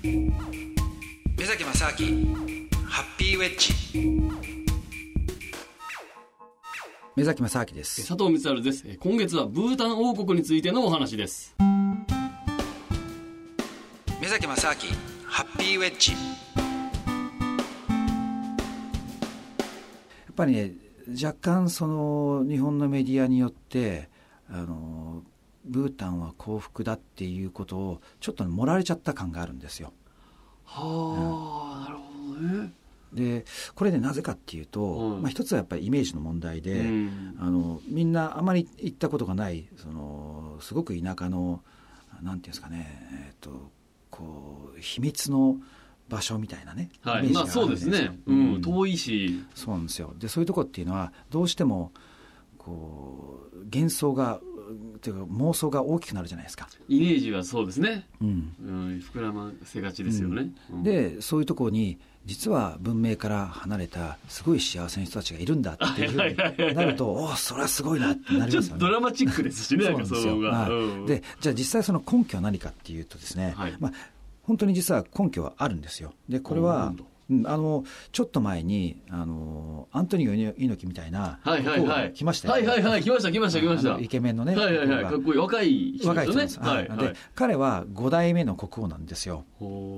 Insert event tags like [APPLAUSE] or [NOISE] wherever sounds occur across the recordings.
目崎正明ハッピーウェッジ。目崎正明です。佐藤光晴です。え今月はブータン王国についてのお話です。目崎正明ハッピーウェッジ。やっぱりね若干その日本のメディアによってあのブータンは幸福だっていうことをちょっと盛られちゃった感があるんですよ。はあ、なるほどね。でこれでなぜかっていうと、うんまあ、一つはやっぱりイメージの問題で、うんあのみんなあまり行ったことがないそのすごく田舎のなんていうんですかね、えっとこう秘密の場所みたいなね、はい、まあそうですね。ううんん、遠いし。そうなんですよでそういうとこっていうのはどうしてもこう幻想がというか妄想が大きくなるじゃないですか。イメージはそうですね。うんうん、膨らませがちですよね。うん、でそういうところに実は文明から離れたすごい幸せな人たちがいるんだっていうふうになるとおおそれはすごいなってなりちょっますよね。とドラマチックですしね、そうですよ、はいのが。うんでじゃあ実際その根拠は何かっていうとですね、はいまあ、本当に実は根拠はあるんですよ。でこれはあのちょっと前にあのアントニオ猪木みたいなはいはいはい。来ましたよね。はいはいはい、来ました来ました来ました。イケメンのね、はいはいはい、かっこいい。若い人若いですよね。はいはいで。彼は5代目の国王なんですよ。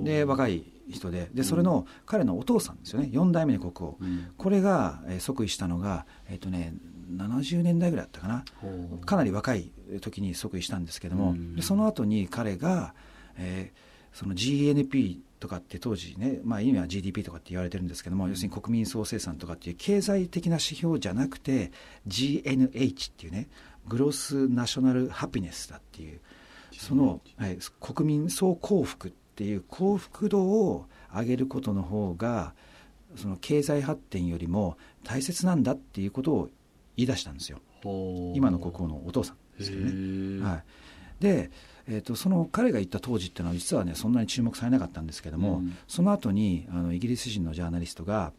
で若い人ででそれの彼のお父さんですよね4代目の国王、うんこれが、えー即位したのが、えっとね、70年代ぐらいだったかなかなり若い時に即位したんですけども、その後に彼が、えーその GNP とかって当時ね、まあ、今は GDP とかって言われてるんですけども、要するに国民総生産とかっていう経済的な指標じゃなくて GNH っていうねグロスナショナルハピネスだっていうその、はい、国民総幸福っていう幸福度を上げることの方がその経済発展よりも大切なんだっていうことを言い出したんですよ。今の国王のお父さんですけどね。はい、で、えー、とその彼が言った当時っていうのは実はねそんなに注目されなかったんですけども、うんその後にあのイギリス人のジャーナリストが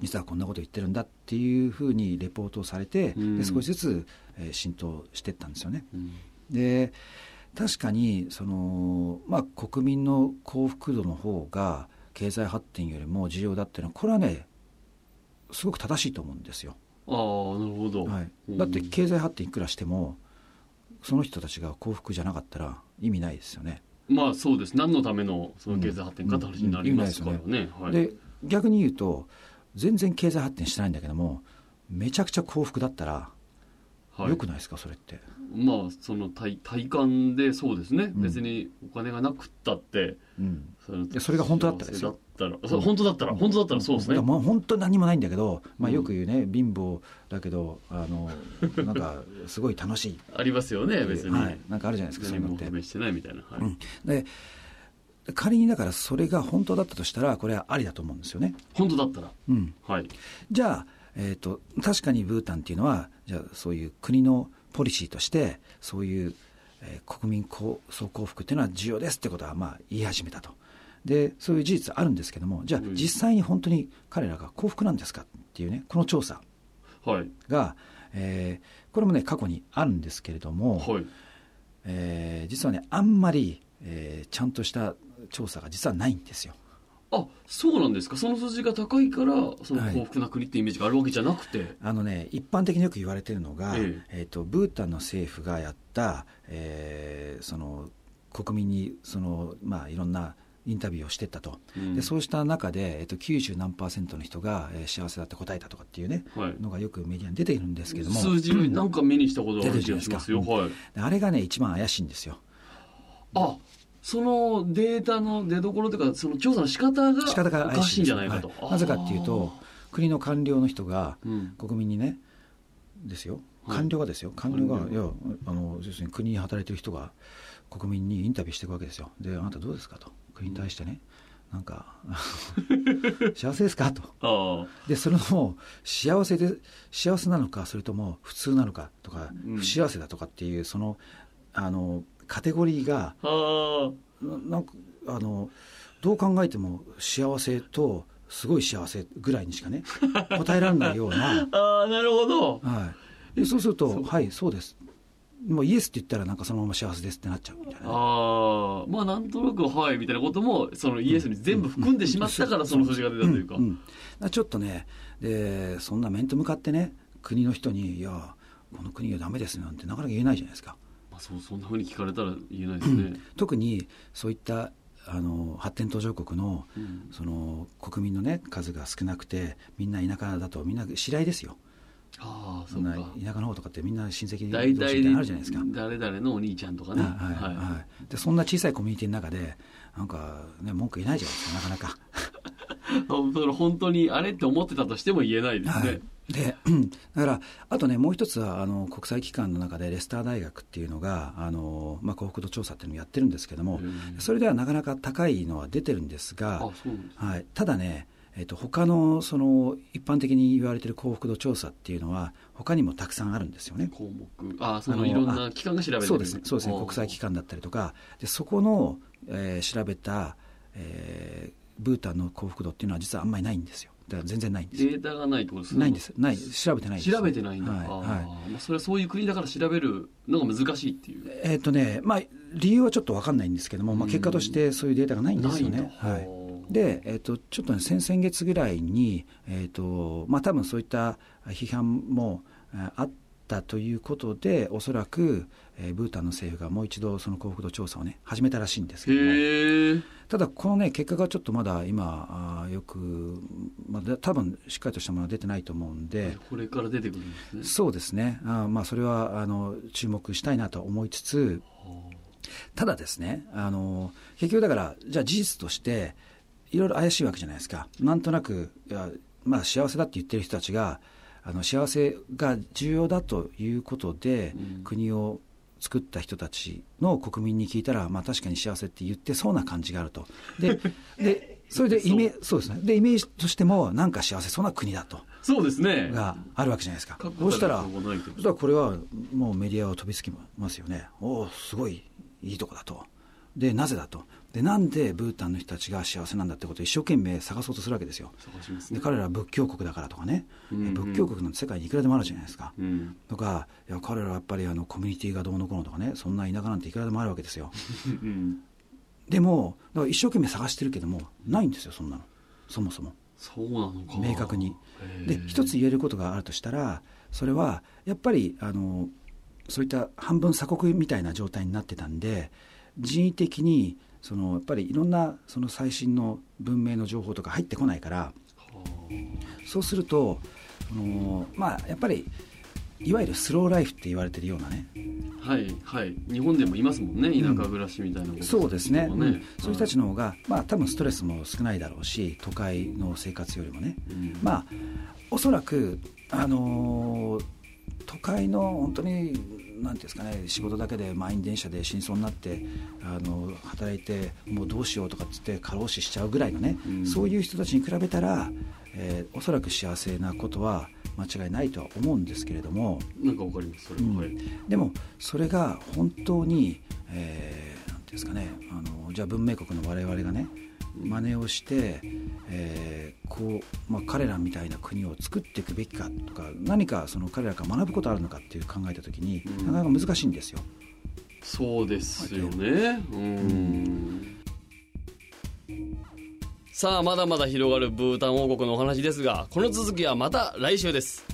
実はこんなこと言ってるんだっていうふうにレポートをされて、うんで少しずつ、えー浸透していったんですよね。うんで確かにその、まあ、国民の幸福度の方が経済発展よりも重要だっていうのはこれはねすごく正しいと思うんですよ。ああ、なるほど。はい、うんだって経済発展いくらしてもその人たちが幸福じゃなかったら意味ないですよね。まあそうです。何のためのその経済発展かって話になりますからうんね。はい。で逆に言うと全然経済発展してないんだけどもめちゃくちゃ幸福だったらはい。よくないですかそれって？まあその体体感でそうですね、うん。別にお金がなくったってうん。そのやそれが本当だったらですよ。本当だったら、本当だったらそうですね、まあ本当に何もないんだけど、まあ、うん。よく言うね、貧乏だけどあのなんかすごい楽しい。ありますよね別に、はい、なんかあるじゃないですかそうい何うのって。も試してないみたいな。はい、うん。で仮にだからそれが本当だったとしたらこれはありだと思うんですよね。本当だったら。うん、はい。じゃあ、えー、と確かにブータンっていうのはじゃあそういう国のポリシーとしてそういう、えー国民総幸福っていうのは重要ですってことはまあ言い始めたと。でそういう事実あるんですけどもじゃあうん。実際に本当に彼らが幸福なんですかっていうねこの調査はい。が、えーこれもね過去にあるんですけれども、はい。えー実はねあんまり、えーちゃんとした調査が実はないんですよ。あそうなんですか。その数字が高いからそのはい。幸福な国ってイメージがあるわけじゃなくて、あのね、一般的によく言われてるのが、ええ。ーとブータンの政府がやった、えーその国民にその、まあ、いろんなインタビューをしていったと、うん。でそうした中で、えー、と90何パーセントの人が、えー幸せだって答えたとかっていうね、はい。のがよくメディアに出ているんですけれども、数字なんか目にしたことがある気がしますよ、出てるはい。であれがね、一番怪しいんですよ。あそのデータの出所というかその調査の仕方が仕方がおかしいんじゃないかと、はい。なぜかっていうと、国の官僚の人が国民にね、ですよ、はい官僚がですよ、官僚が、官いやあの要するに国に働いてる人が国民にインタビューしていくわけですよ、で、あなたどうですかと、国に対してね、なんか、[LAUGHS] 幸せですかと、あでそれも幸せで、幸せなのか、それとも普通なのかとか、うん。不幸せだとかっていう、そのあのカテゴリーが、ななんかあのどう考えても幸せとすごい幸せぐらいにしかね [LAUGHS] 答えられないような、ああなるほど。はい、でそうするとはいそうです。もうイエスって言ったらなんかそのまま幸せですってなっちゃうみたいなね、ああまあなんとなくはいみたいなこともそのイエスに全部含んでしまったからその数字が出たというか、うんうんちょっとねでそんな面と向かってね国の人に「いやこの国はダメです」なんてなかなか言えないじゃないですか。まあ、そうそんなふうに聞かれたら言えないですね、特にそういったあの発展途上国のうん。その国民の、ね、数が少なくてみんな田舎だとみんな知り合いですよ。ああそんか。田舎の方とかってみんな親戚同士みたいなのあるじゃないですか。誰々のお兄ちゃんとかね。はいはいはい。でそんな小さいコミュニティの中でなんか、ね、文句言えないじゃないですかなかなか。[LAUGHS] 本当にあれって思ってたとしても言えないですね、はい、でうん [CLEARS THROAT] だからあとねもう一つはあの国際機関の中でレスター大学っていうのがあの、まあ、幸福度調査っていうのをやってるんですけどもうん。それではなかなか高いのは出てるんですあが、はい、ただね、えっと他のその一般的に言われている幸福度調査っていうのは他にもたくさんあるんですよね。項目。あそあののいろんな機関が調べてる。そうですね。そうですね。国際機関だったりとかでそこの、えー調べた、えーブータンの幸福度っていうのは実はあんまりないんですよだから全然ないんです。よデータがないってことですね。ないんです。ない。調べてないんです。調べてないんだ、はい。はい。まあ、それはそういう国だから調べるのが難しいっていう。えっ、とね、まあ、理由はちょっと分かんないんですけども、まあ、結果としてそういうデータがないんですよね。ないんだ。はい、で、えっとちょっとね、先々月ぐらいに、えっとまあ多分そういった批判もえーあったということで、おそらく、えーブータンの政府がもう一度、その幸福度調査をね、始めたらしいんですけども、ただ、このね、結果がちょっとまだ今、あーよく、まあ、多分しっかりとしたものは出てないと思うんで。これから出てくるんですね。そうですね、あーまあ、それはあの注目したいなと思いつつ、ただですね、あの結局だから、じゃあ事実として、いろいろ怪しいわけじゃないですか、なんとなく、まあ、幸せだって言ってる人たちが、あの幸せが重要だということで、うん。国を作った人たちの国民に聞いたら、まあ、確かに幸せって言ってそうな感じがあると。で [LAUGHS] でそれでイメそうですね。でイメージとしてもなんか幸せそうな国だと。そうですね。があるわけじゃないですか。確そうしたらしたらこれはもうメディアを飛びつきますよね、おお、すごいいいとこだと、で、なぜだと、で、なんでブータンの人たちが幸せなんだってことを一生懸命探そうとするわけですよ。すね。彼らは仏教国だからとかね、うんうん。仏教国なんて世界にいくらでもあるじゃないですか。うん。とか、いや彼らはやっぱりあのコミュニティがどうのこうのとかね、そんな田舎なんていくらでもあるわけですよ。[LAUGHS] うん。でも、だから一生懸命探してるけども、ないんですよ、そんなの、そもそも。そうなのか。明確に。で一つ言えることがあるとしたらそれはやっぱりあのそういった半分鎖国みたいな状態になってたんで人為的にそのやっぱりいろんなその最新の文明の情報とか入ってこないからはそうするとそのまあやっぱりいわゆるスローライフって言われてるようなね。あはいはい。日本でもいますもんね。田舎暮らしみたいなこと。そうですね、うん。そういう人たちの方が、まあ、多分ストレスも少ないだろうし都会の生活よりもね、うん。まあおそらくあのー都会の本当になんていうんですかね仕事だけで満員電車で死にそうになってあの働いてもうどうしようとかっつって過労死しちゃうぐらいのね、うん。そういう人たちに比べたら、えーおそらく幸せなことは間違いないとは思うんですけれどもなんかわかりますそれは、うん。はい。でもそれが本当に、えーなんていうんですかねあのじゃあ文明国の我々がね真似をして、えーこうまあ、彼らみたいな国を作っていくべきかとか何かその彼らから学ぶことあるのかっていう考えた時に、うん。なかなか難しいんですよ。そうですよね。うん。さあまだまだ広がるブータン王国のお話ですがこの続きはまた来週です